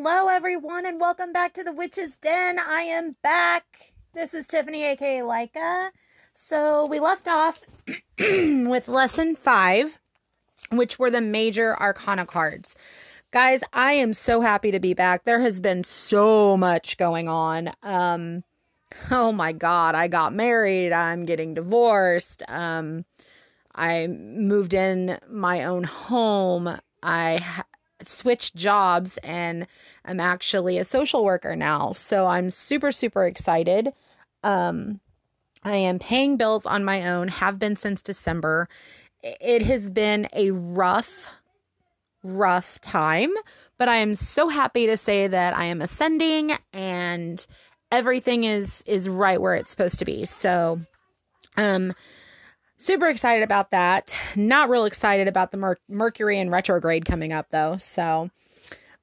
Hello, everyone, and welcome back to the Witch's Den. I am back. This is Tiffany, aka Leica. So, we left off with lesson five, which were the major arcana cards. Guys, I am so happy to be back. There has been so much going on. Um, oh my God, I got married, I'm getting divorced. Um, I moved in my own home. I switched jobs and I'm actually a social worker now. So I'm super, super excited. Um, I am paying bills on my own, have been since December. It has been a rough, rough time, but I am so happy to say that I am ascending and everything is is right where it's supposed to be. So um Super excited about that. Not real excited about the Mer- Mercury and retrograde coming up though. So,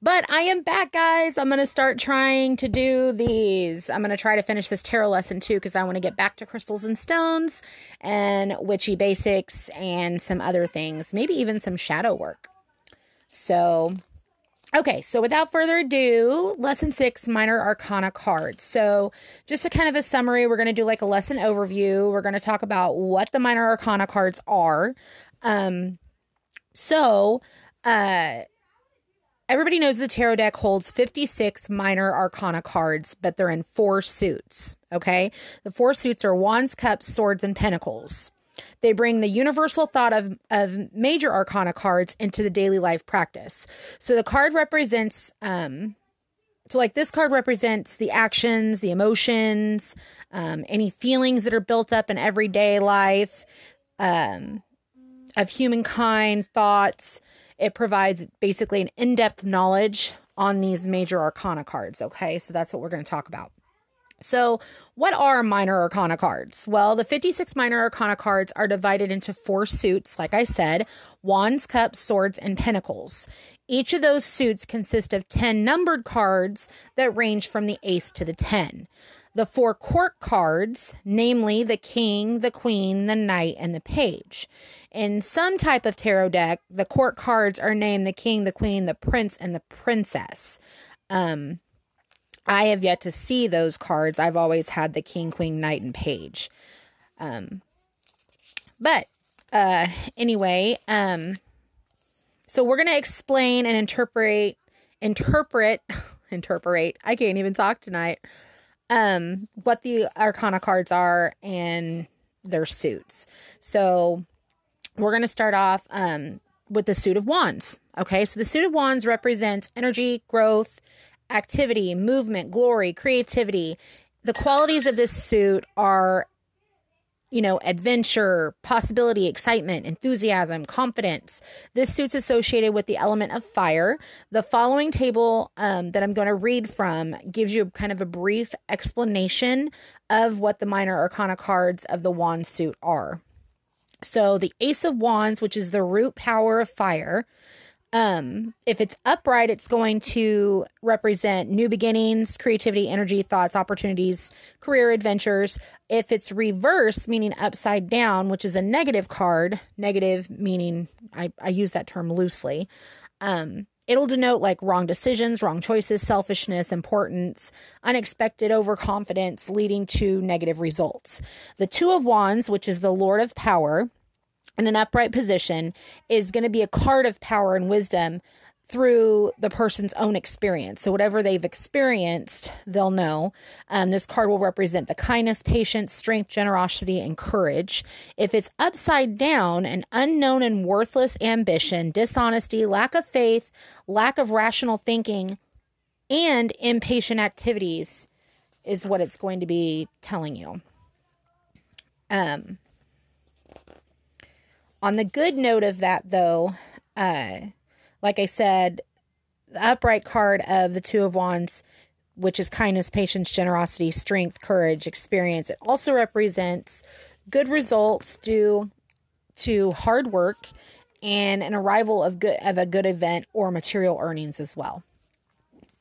but I am back, guys. I'm going to start trying to do these. I'm going to try to finish this tarot lesson too because I want to get back to crystals and stones and witchy basics and some other things, maybe even some shadow work. So, Okay, so without further ado, lesson six minor arcana cards. So, just a kind of a summary, we're going to do like a lesson overview. We're going to talk about what the minor arcana cards are. Um, so, uh, everybody knows the tarot deck holds 56 minor arcana cards, but they're in four suits. Okay, the four suits are wands, cups, swords, and pentacles. They bring the universal thought of, of major arcana cards into the daily life practice. So the card represents, um, so like this card represents the actions, the emotions, um, any feelings that are built up in everyday life um, of humankind, thoughts. It provides basically an in depth knowledge on these major arcana cards. Okay, so that's what we're going to talk about. So, what are minor arcana cards? Well, the 56 minor arcana cards are divided into four suits, like I said wands, cups, swords, and pentacles. Each of those suits consist of 10 numbered cards that range from the ace to the 10. The four court cards, namely the king, the queen, the knight, and the page. In some type of tarot deck, the court cards are named the king, the queen, the prince, and the princess. Um, I have yet to see those cards. I've always had the king, queen, knight, and page. Um, but uh, anyway, um, so we're gonna explain and interpret, interpret, interpret. I can't even talk tonight. Um, what the Arcana cards are and their suits. So we're gonna start off um with the suit of wands. Okay, so the suit of wands represents energy, growth, activity, movement, glory, creativity. The qualities of this suit are, you know, adventure, possibility, excitement, enthusiasm, confidence. This suit's associated with the element of fire. The following table um, that I'm going to read from gives you kind of a brief explanation of what the minor arcana cards of the wand suit are. So, the Ace of Wands, which is the root power of fire, um, if it's upright, it's going to represent new beginnings, creativity, energy, thoughts, opportunities, career adventures. If it's reverse, meaning upside down, which is a negative card, negative meaning I, I use that term loosely. Um, it'll denote like wrong decisions, wrong choices, selfishness, importance, unexpected overconfidence leading to negative results. The Two of Wands, which is the Lord of Power, in an upright position is going to be a card of power and wisdom through the person's own experience. So, whatever they've experienced, they'll know. Um, this card will represent the kindness, patience, strength, generosity, and courage. If it's upside down, an unknown and worthless ambition, dishonesty, lack of faith, lack of rational thinking, and impatient activities is what it's going to be telling you. Um, on the good note of that, though, uh, like I said, the upright card of the Two of Wands, which is kindness, patience, generosity, strength, courage, experience, it also represents good results due to hard work and an arrival of good of a good event or material earnings as well.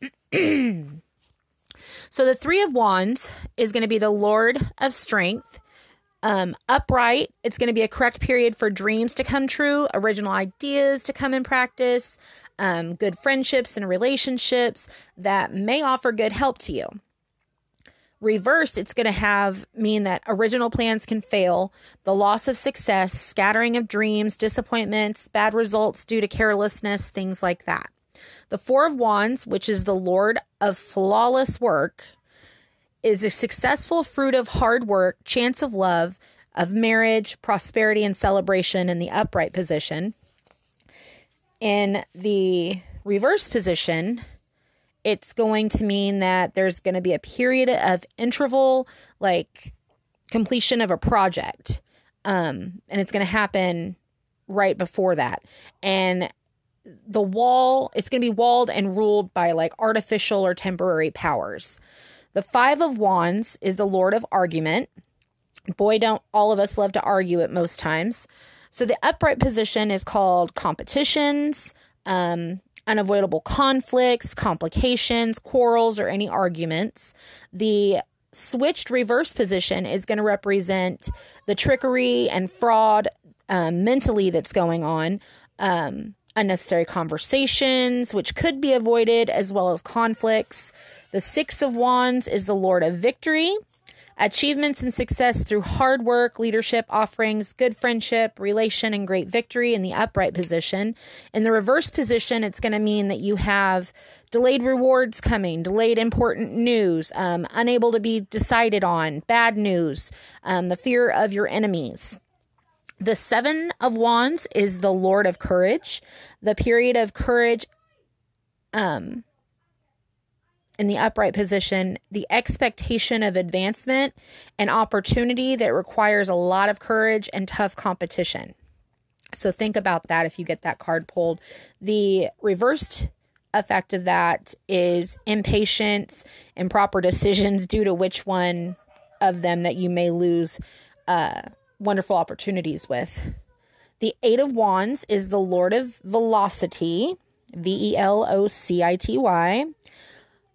so the 3 of wands is going to be the lord of strength Um, upright, it's going to be a correct period for dreams to come true, original ideas to come in practice, um, good friendships and relationships that may offer good help to you. Reversed, it's going to have mean that original plans can fail, the loss of success, scattering of dreams, disappointments, bad results due to carelessness, things like that. The Four of Wands, which is the Lord of flawless work, is a successful fruit of hard work, chance of love, of marriage, prosperity, and celebration in the upright position. In the reverse position, it's going to mean that there's going to be a period of interval, like completion of a project. Um, and it's going to happen right before that. And the wall, it's going to be walled and ruled by like artificial or temporary powers. The Five of Wands is the Lord of Argument. Boy, don't all of us love to argue at most times. So the upright position is called competitions, um, unavoidable conflicts, complications, quarrels, or any arguments. The switched reverse position is going to represent the trickery and fraud um, mentally that's going on. Um, unnecessary conversations, which could be avoided, as well as conflicts. The Six of Wands is the Lord of Victory. Achievements and success through hard work, leadership, offerings, good friendship, relation, and great victory in the upright position. In the reverse position, it's going to mean that you have delayed rewards coming, delayed important news, um, unable to be decided on, bad news, um, the fear of your enemies. The Seven of Wands is the Lord of Courage. The period of courage um, in the upright position, the expectation of advancement and opportunity that requires a lot of courage and tough competition. So think about that if you get that card pulled. The reversed effect of that is impatience, improper decisions due to which one of them that you may lose uh, wonderful opportunities with. The Eight of Wands is the Lord of Velocity, V E L O C I T Y.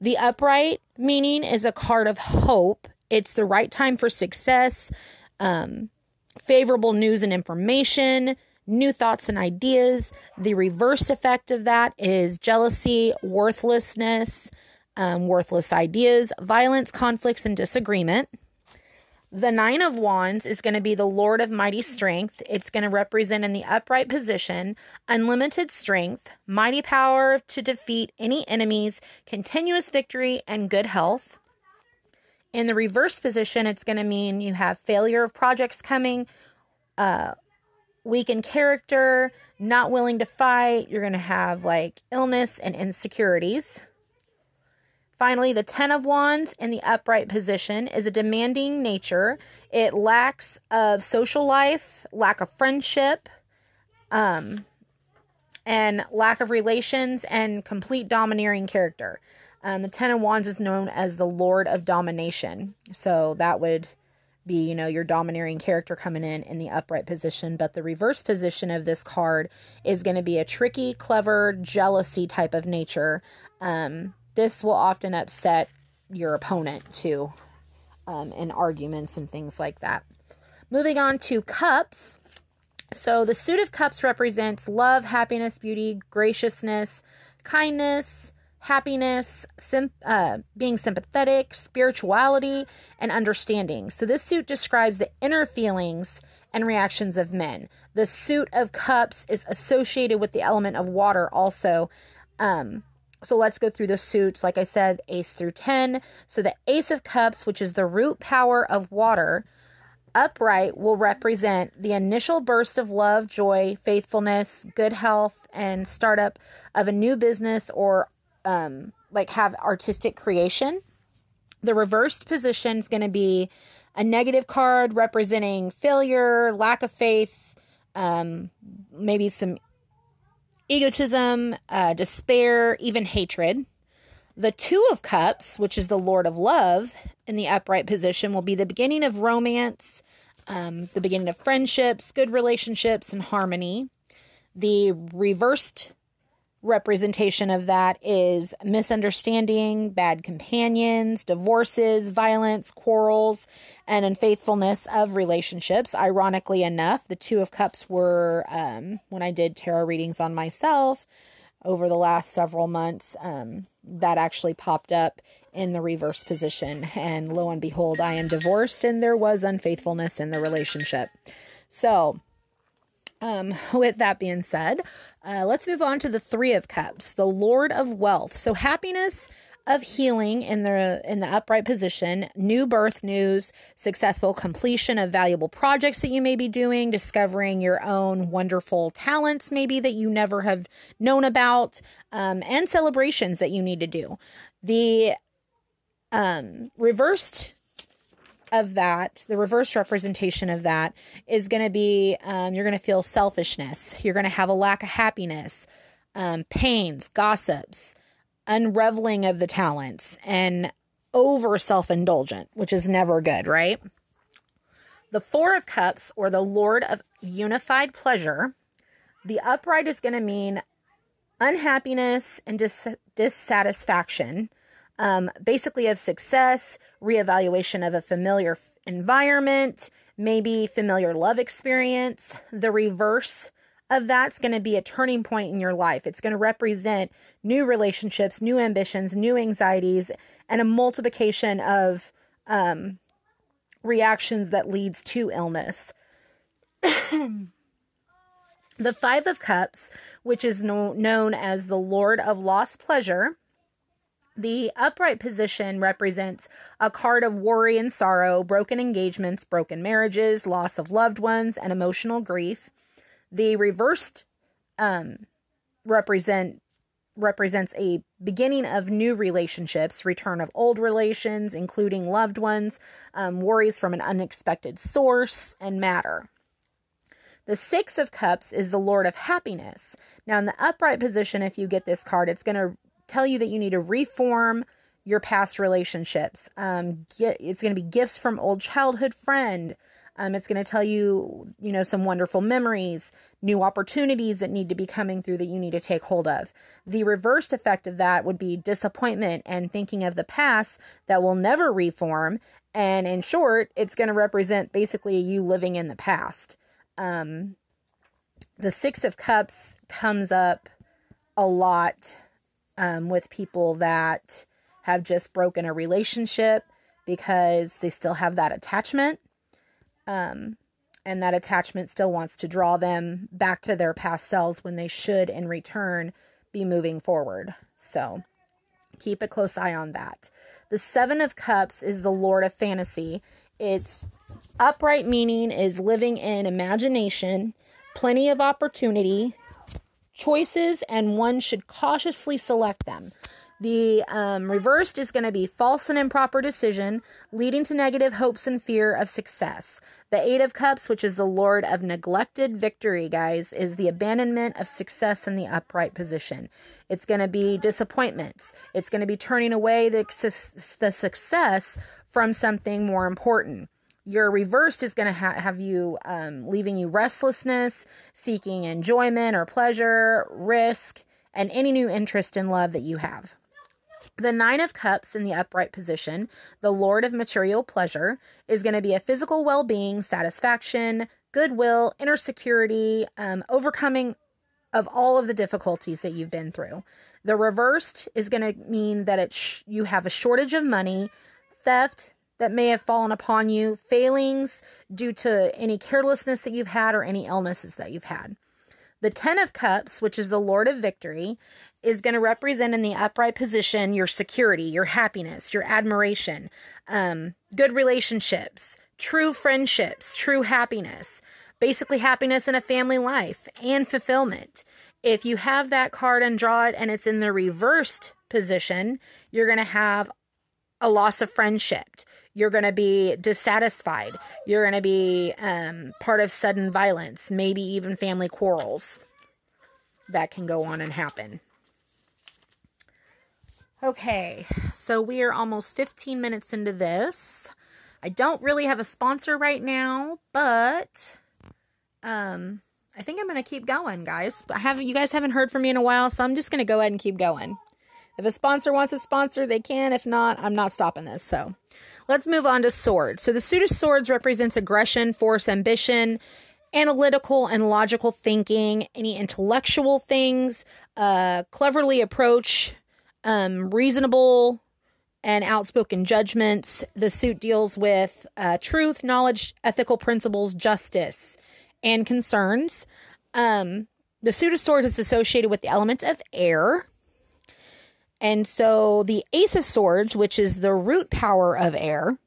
The upright meaning is a card of hope. It's the right time for success, um, favorable news and information, new thoughts and ideas. The reverse effect of that is jealousy, worthlessness, um, worthless ideas, violence, conflicts, and disagreement. The Nine of Wands is going to be the Lord of Mighty Strength. It's going to represent in the upright position unlimited strength, mighty power to defeat any enemies, continuous victory, and good health. In the reverse position, it's going to mean you have failure of projects coming, uh, weak in character, not willing to fight. You're going to have like illness and insecurities. Finally, the Ten of Wands in the upright position is a demanding nature. It lacks of social life, lack of friendship, um, and lack of relations, and complete domineering character. Um, the Ten of Wands is known as the Lord of Domination. So that would be, you know, your domineering character coming in in the upright position. But the reverse position of this card is going to be a tricky, clever, jealousy type of nature. Um, this will often upset your opponent too um, in arguments and things like that. Moving on to cups. So the suit of cups represents love, happiness, beauty, graciousness, kindness, happiness, sim- uh, being sympathetic, spirituality, and understanding. So this suit describes the inner feelings and reactions of men. The suit of cups is associated with the element of water also. Um, so let's go through the suits. Like I said, ace through 10. So the ace of cups, which is the root power of water, upright will represent the initial burst of love, joy, faithfulness, good health, and startup of a new business or um, like have artistic creation. The reversed position is going to be a negative card representing failure, lack of faith, um, maybe some egotism, uh, despair, even hatred. The Two of Cups, which is the Lord of Love, in the upright position, will be the beginning of romance, um, the beginning of friendships, good relationships, and harmony. The reversed representation of that is misunderstanding, bad companions, divorces, violence, quarrels, and unfaithfulness of relationships. Ironically enough, the Two of Cups were, um, when I did tarot readings on myself over the last several months, um, that actually popped up in the reverse position. And lo and behold, I am divorced and there was unfaithfulness in the relationship. So, um, with that being said, uh, let's move on to the Three of Cups, the Lord of Wealth. So happiness of healing in the in the upright position, new birth news, successful completion of valuable projects that you may be doing, discovering your own wonderful talents maybe that you never have known about, um, and celebrations that you need to do. The um, reversed of that, the reverse representation of that is going to be um, you're going to feel selfishness. You're going to have a lack of happiness, um, pains, gossips, unraveling of the talents, and over self indulgent, which is never good, right? The Four of Cups, or the Lord of Unified Pleasure, the upright is going to mean unhappiness and dis- dissatisfaction um, basically of success, reevaluation of a familiar f- environment, maybe familiar love experience. The reverse of that's going to be a turning point in your life. It's going to represent new relationships, new ambitions, new anxieties, and a multiplication of um, reactions that leads to illness. the Five of Cups, which is no- known as the Lord of Lost Pleasure, the upright position represents a card of worry and sorrow, broken engagements, broken marriages, loss of loved ones, and emotional grief. The reversed um, represent represents a beginning of new relationships, return of old relations, including loved ones, um, worries from an unexpected source, and matter. The Six of Cups is the Lord of Happiness. Now, in the upright position, if you get this card, it's going to tell you that you need to reform your past relationships. Um, get, it's going to be gifts from old childhood friend. Um, it's going to tell you, you know, some wonderful memories, new opportunities that need to be coming through that you need to take hold of. The reversed effect of that would be disappointment and thinking of the past that will never reform. And in short, it's going to represent basically you living in the past. Um, the Six of Cups comes up a lot um, with people that have just broken a relationship because they still have that attachment. Um, and that attachment still wants to draw them back to their past selves when they should, in return, be moving forward. So keep a close eye on that. The Seven of Cups is the Lord of Fantasy. Its upright meaning is living in imagination, plenty of opportunity, choices and one should cautiously select them. The um, reversed is going to be false and improper decision, leading to negative hopes and fear of success. The Eight of Cups, which is the Lord of neglected victory, guys, is the abandonment of success in the upright position. It's going to be disappointments. It's going to be turning away the, the success from something more important. Your reverse is going to ha- have you um, leaving you restlessness, seeking enjoyment or pleasure, risk, and any new interest in love that you have. The Nine of Cups in the upright position, the Lord of material pleasure, is going to be a physical well being, satisfaction, goodwill, inner security, um, overcoming of all of the difficulties that you've been through. The reversed is going to mean that it sh- you have a shortage of money, theft, that may have fallen upon you, failings due to any carelessness that you've had or any illnesses that you've had. The Ten of Cups, which is the Lord of Victory, is going to represent in the upright position your security, your happiness, your admiration, um, good relationships, true friendships, true happiness, basically happiness in a family life, and fulfillment. If you have that card and draw it and it's in the reversed position, you're going to have a loss of friendship you're going to be dissatisfied. You're going to be um, part of sudden violence, maybe even family quarrels that can go on and happen. Okay, so we are almost 15 minutes into this. I don't really have a sponsor right now, but um, I think I'm going to keep going, guys. I haven't you guys haven't heard from me in a while, so I'm just going to go ahead and keep going. If a sponsor wants a sponsor, they can. If not, I'm not stopping this. So, let's move on to swords. So, the suit of swords represents aggression, force, ambition, analytical and logical thinking, any intellectual things, uh, cleverly approach, um, reasonable and outspoken judgments. The suit deals with uh, truth, knowledge, ethical principles, justice, and concerns. Um, the suit of swords is associated with the element of air. And so the Ace of Swords, which is the root power of air,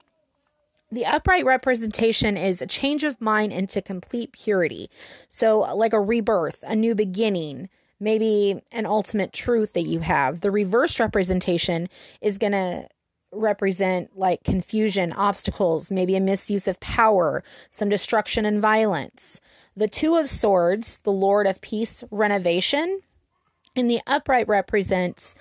the upright representation is a change of mind into complete purity. So, like a rebirth, a new beginning, maybe an ultimate truth that you have. The reverse representation is going to represent like confusion, obstacles, maybe a misuse of power, some destruction and violence. The Two of Swords, the Lord of Peace, renovation, and the upright represents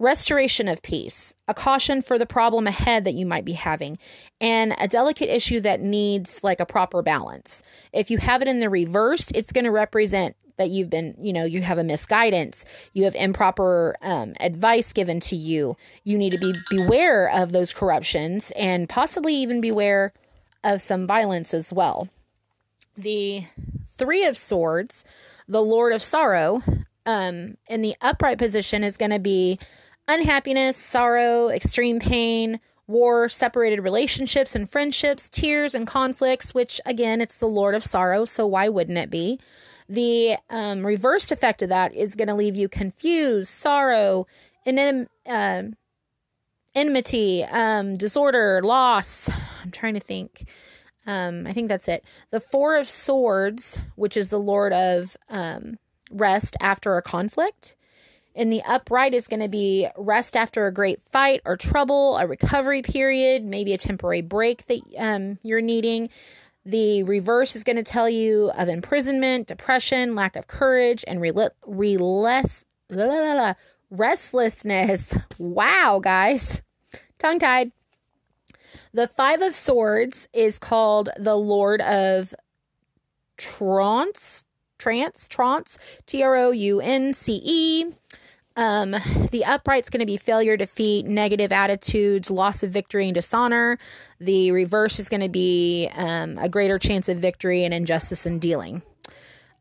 restoration of peace, a caution for the problem ahead that you might be having, and a delicate issue that needs like a proper balance. If you have it in the reversed, it's going to represent that you've been, you know, you have a misguidance, you have improper um, advice given to you. You need to be beware of those corruptions and possibly even beware of some violence as well. The Three of Swords, the Lord of Sorrow, um, in the upright position is going to be unhappiness, sorrow, extreme pain, war, separated relationships and friendships, tears and conflicts, which again, it's the Lord of Sorrow, so why wouldn't it be? The um, reversed effect of that is going to leave you confused, sorrow, and uh, enmity, um, disorder, loss. I'm trying to think. Um, I think that's it. The Four of Swords, which is the Lord of um, rest after a conflict, in the upright is going to be rest after a great fight or trouble, a recovery period, maybe a temporary break that um, you're needing. The reverse is going to tell you of imprisonment, depression, lack of courage, and rel- reles- la, la, la, restlessness. Wow, guys. Tongue tied. The Five of Swords is called the Lord of Trance, Trance, Trance, T R O U N C E. Um, the upright's going to be failure, defeat, negative attitudes, loss of victory, and dishonor. The reverse is going to be um, a greater chance of victory and injustice in dealing.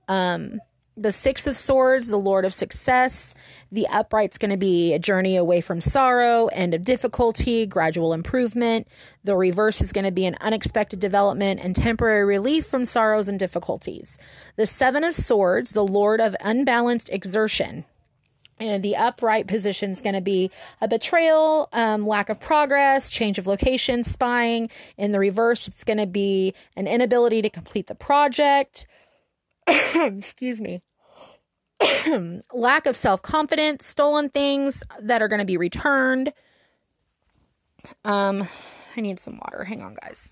Um, the Six of Swords, the Lord of Success. The upright's going to be a journey away from sorrow, end of difficulty, gradual improvement. The reverse is going to be an unexpected development and temporary relief from sorrows and difficulties. The Seven of Swords, the Lord of unbalanced exertion. And the upright position is going to be a betrayal, um, lack of progress, change of location, spying. In the reverse, it's going to be an inability to complete the project. Excuse me. lack of self confidence, stolen things that are going to be returned. Um, I need some water. Hang on, guys.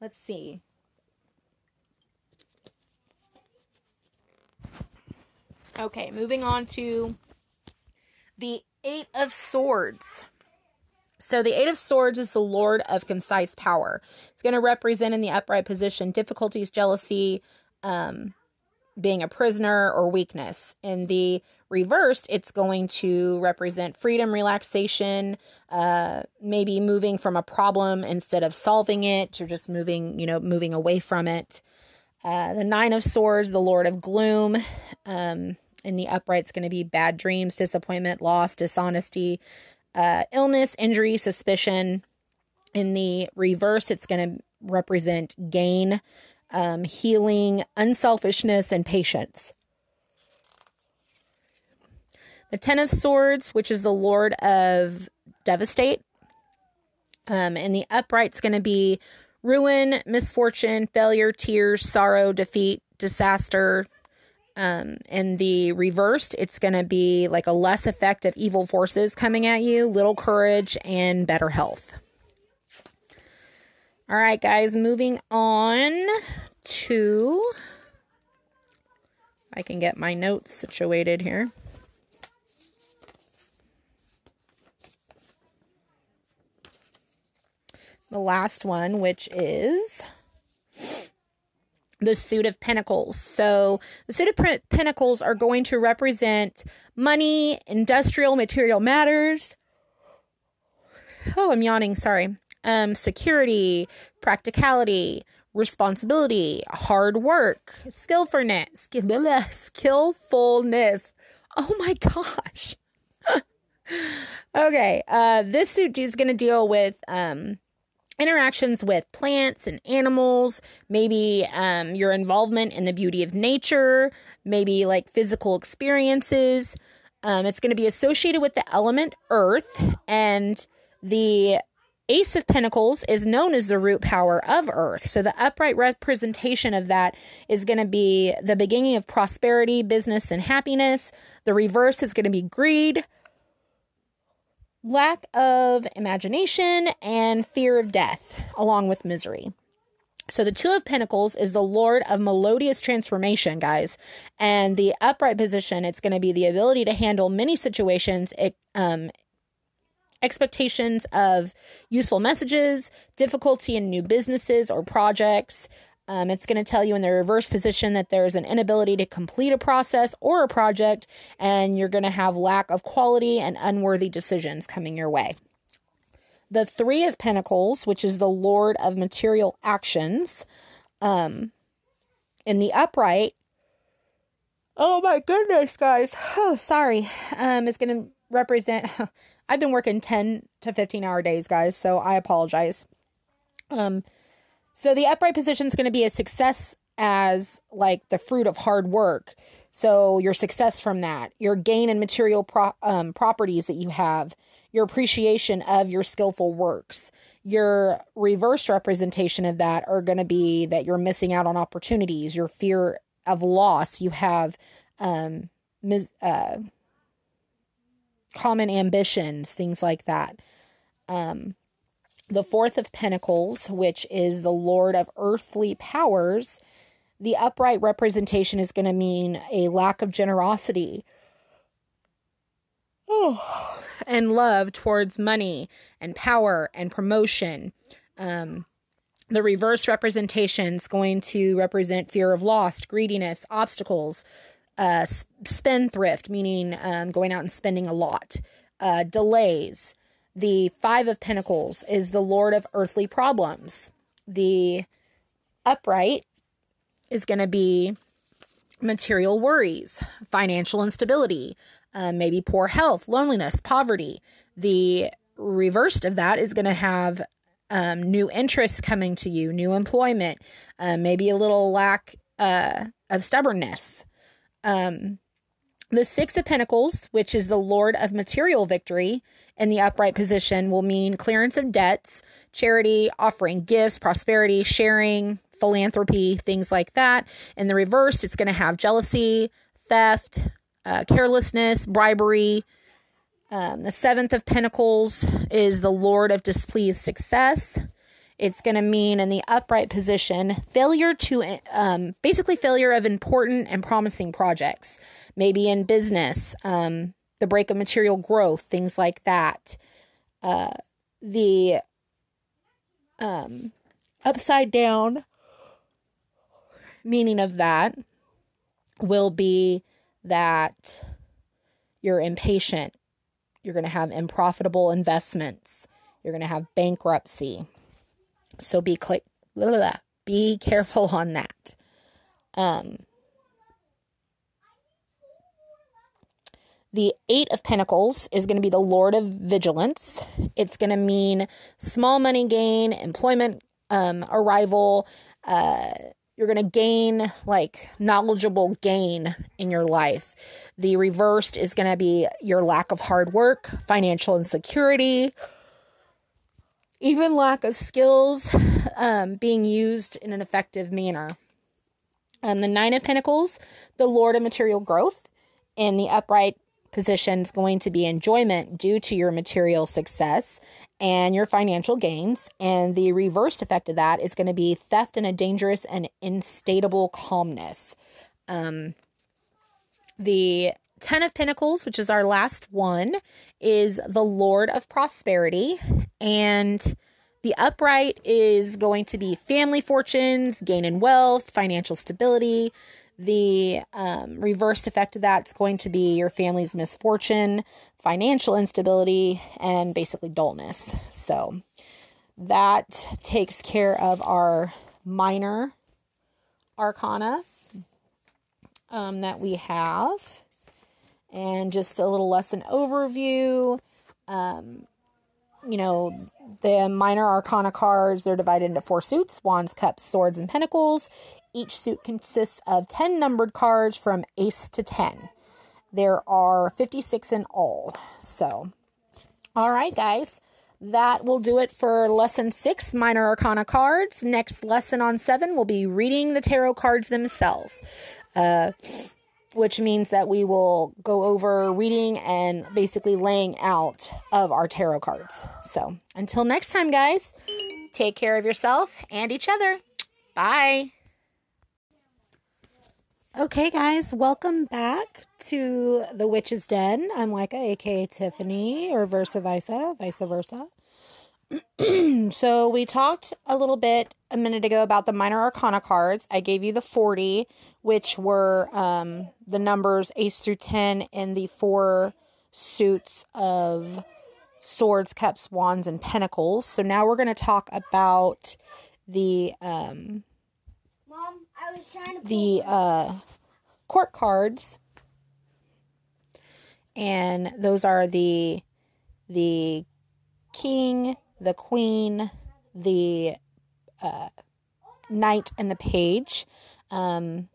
Let's see. Okay, moving on to the Eight of Swords. So, the Eight of Swords is the Lord of concise power. It's going to represent in the upright position difficulties, jealousy, um, being a prisoner, or weakness. In the reversed, it's going to represent freedom, relaxation, uh, maybe moving from a problem instead of solving it, or just moving, you know, moving away from it. Uh, the Nine of Swords, the Lord of Gloom. Um, in the upright, it's going to be bad dreams, disappointment, loss, dishonesty, uh, illness, injury, suspicion. In the reverse, it's going to represent gain, um, healing, unselfishness, and patience. The Ten of Swords, which is the Lord of Devastate. Um, and the upright's going to be ruin, misfortune, failure, tears, sorrow, defeat, disaster, um, in the reversed, it's going to be like a less effective evil forces coming at you, little courage, and better health. All right, guys, moving on to. I can get my notes situated here. The last one, which is the suit of pentacles. So the suit of pentacles are going to represent money, industrial material matters. Oh, I'm yawning, sorry. Um, security, practicality, responsibility, hard work, skillfulness, skillfulness. Oh my gosh. okay, uh, this suit is going to deal with um, interactions with plants and animals, maybe um, your involvement in the beauty of nature, maybe like physical experiences. Um, it's going to be associated with the element earth, and the Ace of Pentacles is known as the root power of Earth. So, the upright representation of that is going to be the beginning of prosperity, business, and happiness. The reverse is going to be greed, lack of imagination, and fear of death, along with misery. So the Two of Pentacles is the Lord of melodious transformation, guys. And the upright position, it's going to be the ability to handle many situations, um, expectations of useful messages, difficulty in new businesses or projects, um, it's going to tell you in the reverse position that there's an inability to complete a process or a project, and you're going to have lack of quality and unworthy decisions coming your way. The Three of Pentacles, which is the Lord of Material Actions, um, in the upright. Oh my goodness, guys. Oh, sorry. Um, it's going to represent. I've been working 10 to 15 hour days, guys, so I apologize. Um, so the upright position is going to be a success as like the fruit of hard work. So your success from that, your gain in material pro- um, properties that you have, your appreciation of your skillful works. Your reverse representation of that are going to be that you're missing out on opportunities, your fear of loss. You have um, mis- uh, common ambitions, things like that. Um, the Fourth of Pentacles, which is the Lord of earthly powers, the upright representation is going to mean a lack of generosity. Oh, and love towards money and power and promotion. Um, the reverse representation is going to represent fear of loss, greediness, obstacles, uh, spendthrift, meaning um, going out and spending a lot, uh, delays, the Five of Pentacles is the Lord of earthly problems. The upright is going to be material worries, financial instability, uh, maybe poor health, loneliness, poverty. The reversed of that is going to have um, new interests coming to you, new employment, uh, maybe a little lack uh, of stubbornness. Um, the Six of Pentacles, which is the Lord of material victory, in the upright position will mean clearance of debts, charity, offering gifts, prosperity, sharing, philanthropy, things like that. In the reverse, it's going to have jealousy, theft, uh, carelessness, bribery. Um, the seventh of pentacles is the Lord of displeased success. It's going to mean in the upright position failure to um, basically failure of important and promising projects, maybe in business, um, the break of material growth, things like that. Uh, the um, upside down meaning of that will be that you're impatient. You're going to have unprofitable investments. You're going to have bankruptcy. So be cl- blah, blah, blah, be careful on that. Um, The Eight of Pentacles is going to be the Lord of Vigilance. It's going to mean small money gain, employment um, arrival. Uh, you're going to gain like knowledgeable gain in your life. The reversed is going to be your lack of hard work, financial insecurity, even lack of skills um, being used in an effective manner. Um, the Nine of Pentacles, the Lord of Material Growth, in the upright position is going to be enjoyment due to your material success and your financial gains. And the reverse effect of that is going to be theft and a dangerous and instable calmness. Um, the Ten of Pentacles, which is our last one, is the Lord of Prosperity. And The upright is going to be family fortunes, gain in wealth, financial stability. The um, reversed effect of that's going to be your family's misfortune, financial instability, and basically dullness. So that takes care of our minor arcana um, that we have. And just a little lesson overview. Um, you know, the minor arcana cards, they're divided into four suits wands, cups, swords, and pentacles. Each suit consists of 10 numbered cards from ace to 10. There are 56 in all. So, all right, guys that will do it for lesson six, minor arcana cards. Next lesson on seven will be reading the tarot cards themselves, uh, which means that we will go over reading and basically laying out of our tarot cards. So until next time, guys, take care of yourself and each other. Bye. Okay, guys, welcome back to the Witch's Den. I'm Leica, aka Tiffany, or versa versa, vice versa. so we talked a little bit a minute ago about the minor arcana cards. I gave you the 40, which were um, the numbers ace through 10 and the four suits of swords, cups, wands, and pentacles. So now we're going to talk about the um, Mom, I was trying to the uh, court cards, and those are the the king, the queen, the uh, knight, and the page. Um,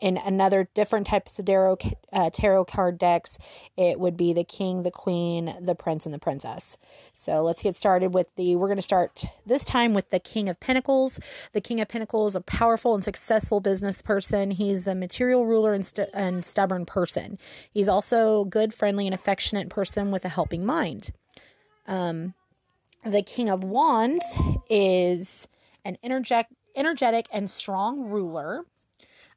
in another different types of tarot, uh, tarot card decks, it would be the king, the queen, the prince, and the princess. So let's get started with the. We're going to start this time with the king of pentacles. The king of pentacles, a powerful and successful business person. He's a material ruler and, st- and stubborn person. He's also good, friendly, and affectionate person with a helping mind. Um, the king of wands is an energetic, energetic and strong ruler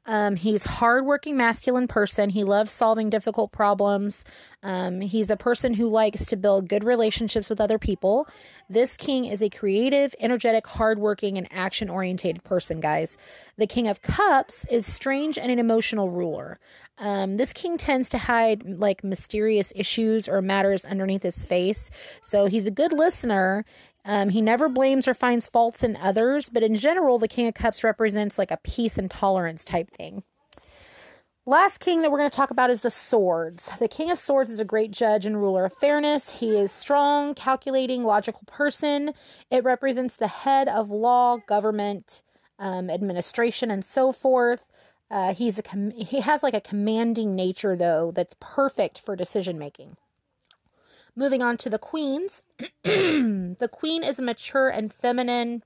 um, he's hardworking, masculine person. He loves solving difficult problems. Um, he's a person who likes to build good relationships with other people. This king is a creative, energetic, hardworking, and action oriented person, guys. The king of cups is strange and an emotional ruler. Um, this king tends to hide like mysterious issues or matters underneath his face. So he's a good listener um, he never blames or finds faults in others, but in general, the King of Cups represents like a peace and tolerance type thing. Last king that we're going to talk about is the swords. The King of Swords is a great judge and ruler of fairness. He is strong, calculating, logical person. It represents the head of law, government, um, administration, and so forth. Uh, he's a com- he has like a commanding nature though that's perfect for decision making. Moving on to the queens. the queen is mature and feminine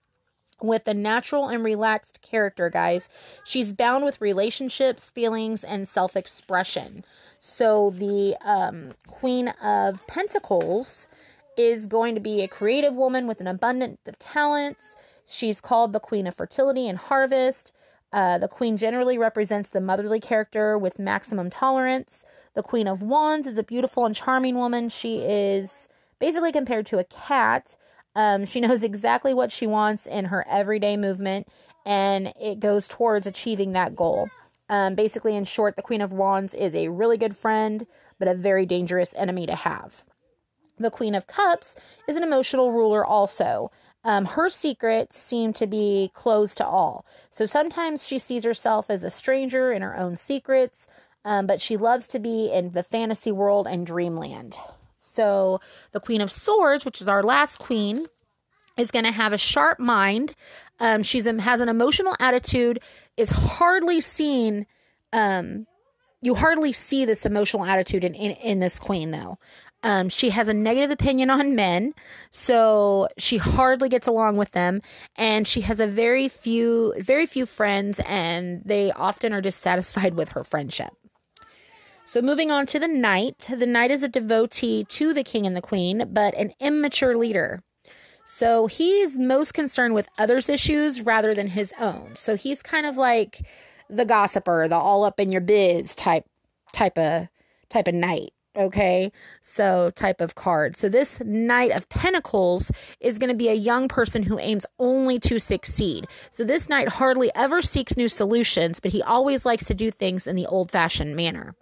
with a natural and relaxed character, guys. She's bound with relationships, feelings, and self expression. So the um, Queen of Pentacles is going to be a creative woman with an abundance of talents. She's called the Queen of Fertility and Harvest. Uh, the Queen generally represents the motherly character with maximum tolerance. The Queen of Wands is a beautiful and charming woman. She is basically compared to a cat. Um, she knows exactly what she wants in her everyday movement, and it goes towards achieving that goal. Um, basically, in short, the Queen of Wands is a really good friend, but a very dangerous enemy to have. The Queen of Cups is an emotional ruler, also. Um, her secrets seem to be closed to all. So sometimes she sees herself as a stranger in her own secrets um, but she loves to be in the fantasy world and dreamland. So, the Queen of Swords, which is our last queen, is going to have a sharp mind. Um, she's has an emotional attitude. Is hardly seen. Um, you hardly see this emotional attitude in, in, in this queen, though. Um, she has a negative opinion on men, so she hardly gets along with them, and she has a very few, very few friends, and they often are dissatisfied with her friendship. So, moving on to the knight. The knight is a devotee to the king and the queen, but an immature leader. So, he's most concerned with others' issues rather than his own. So, he's kind of like the gossiper, the all up in your biz type type of type of knight. Okay, so type of card. So this Knight of Pentacles is going to be a young person who aims only to succeed. So this Knight hardly ever seeks new solutions, but he always likes to do things in the old fashioned manner.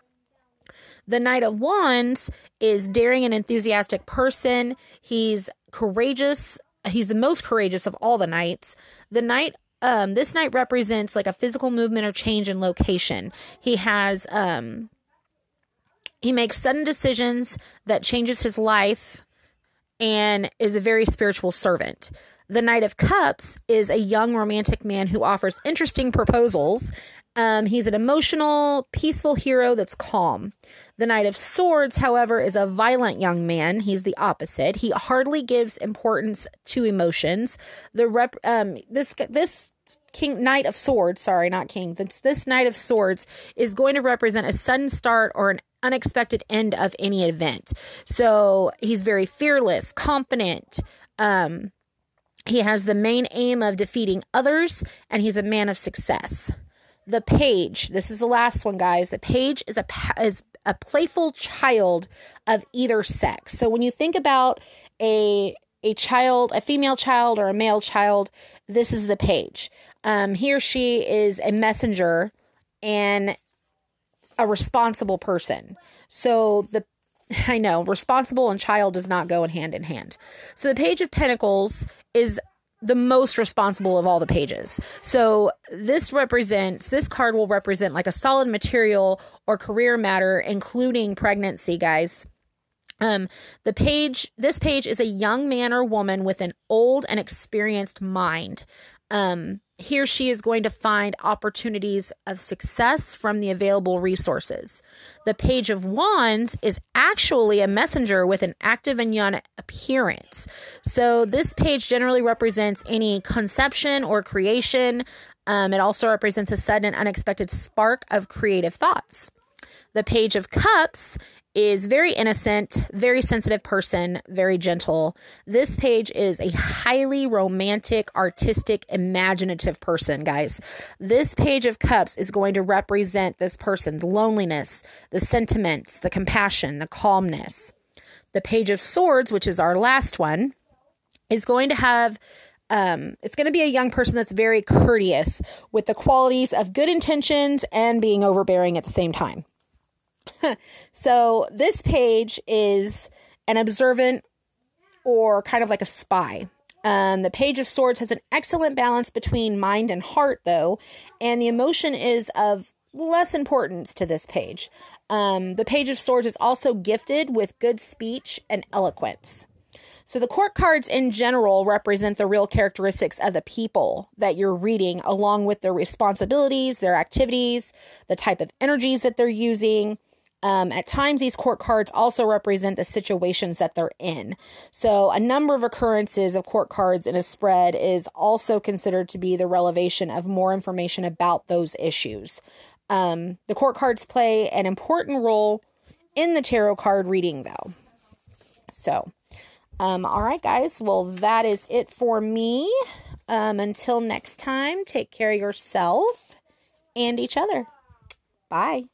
The Knight of Wands is daring and enthusiastic person. He's courageous. He's the most courageous of all the knights. The Knight um, this knight represents like a physical movement or change in location. He has um, he makes sudden decisions that changes his life and is a very spiritual servant. The Knight of Cups is a young romantic man who offers interesting proposals. Um, he's an emotional, peaceful hero that's calm. The Knight of Swords, however, is a violent young man. He's the opposite. He hardly gives importance to emotions. The rep, um, this this King Knight of Swords, sorry, not King. This this Knight of Swords is going to represent a sudden start or an unexpected end of any event. So he's very fearless, confident. Um, he has the main aim of defeating others, and he's a man of success. The page. This is the last one, guys. The page is a is a playful child of either sex. So when you think about a a child, a female child or a male child, this is the page. Um, he or she is a messenger and a responsible person. So the I know responsible and child does not go in hand in hand. So the page of pentacles is the most responsible of all the pages. So this represents this card will represent like a solid material or career matter including pregnancy, guys. Um, the page, this page is a young man or woman with an old and experienced mind. Um, he or she is going to find opportunities of success from the available resources. The Page of Wands is actually a messenger with an active and young appearance. So, this page generally represents any conception or creation. Um, it also represents a sudden and unexpected spark of creative thoughts. The Page of Cups is very innocent, very sensitive person, very gentle. This page is a highly romantic, artistic, imaginative person, guys. This page of cups is going to represent this person's loneliness, the sentiments, the compassion, the calmness. The page of swords, which is our last one, is going to have um, it's going to be a young person that's very courteous with the qualities of good intentions and being overbearing at the same time. so this page is an observant or kind of like a spy. Um, the Page of Swords has an excellent balance between mind and heart, though, and the emotion is of less importance to this page. Um, the Page of Swords is also gifted with good speech and eloquence. So, the court cards in general represent the real characteristics of the people that you're reading, along with their responsibilities, their activities, the type of energies that they're using, um, at times, these court cards also represent the situations that they're in. So, a number of occurrences of court cards in a spread is also considered to be the relevation of more information about those issues. Um, the court cards play an important role in the tarot card reading, though. So, um, all right, guys. Well, that is it for me. Um, until next time, take care of yourself and each other. Bye.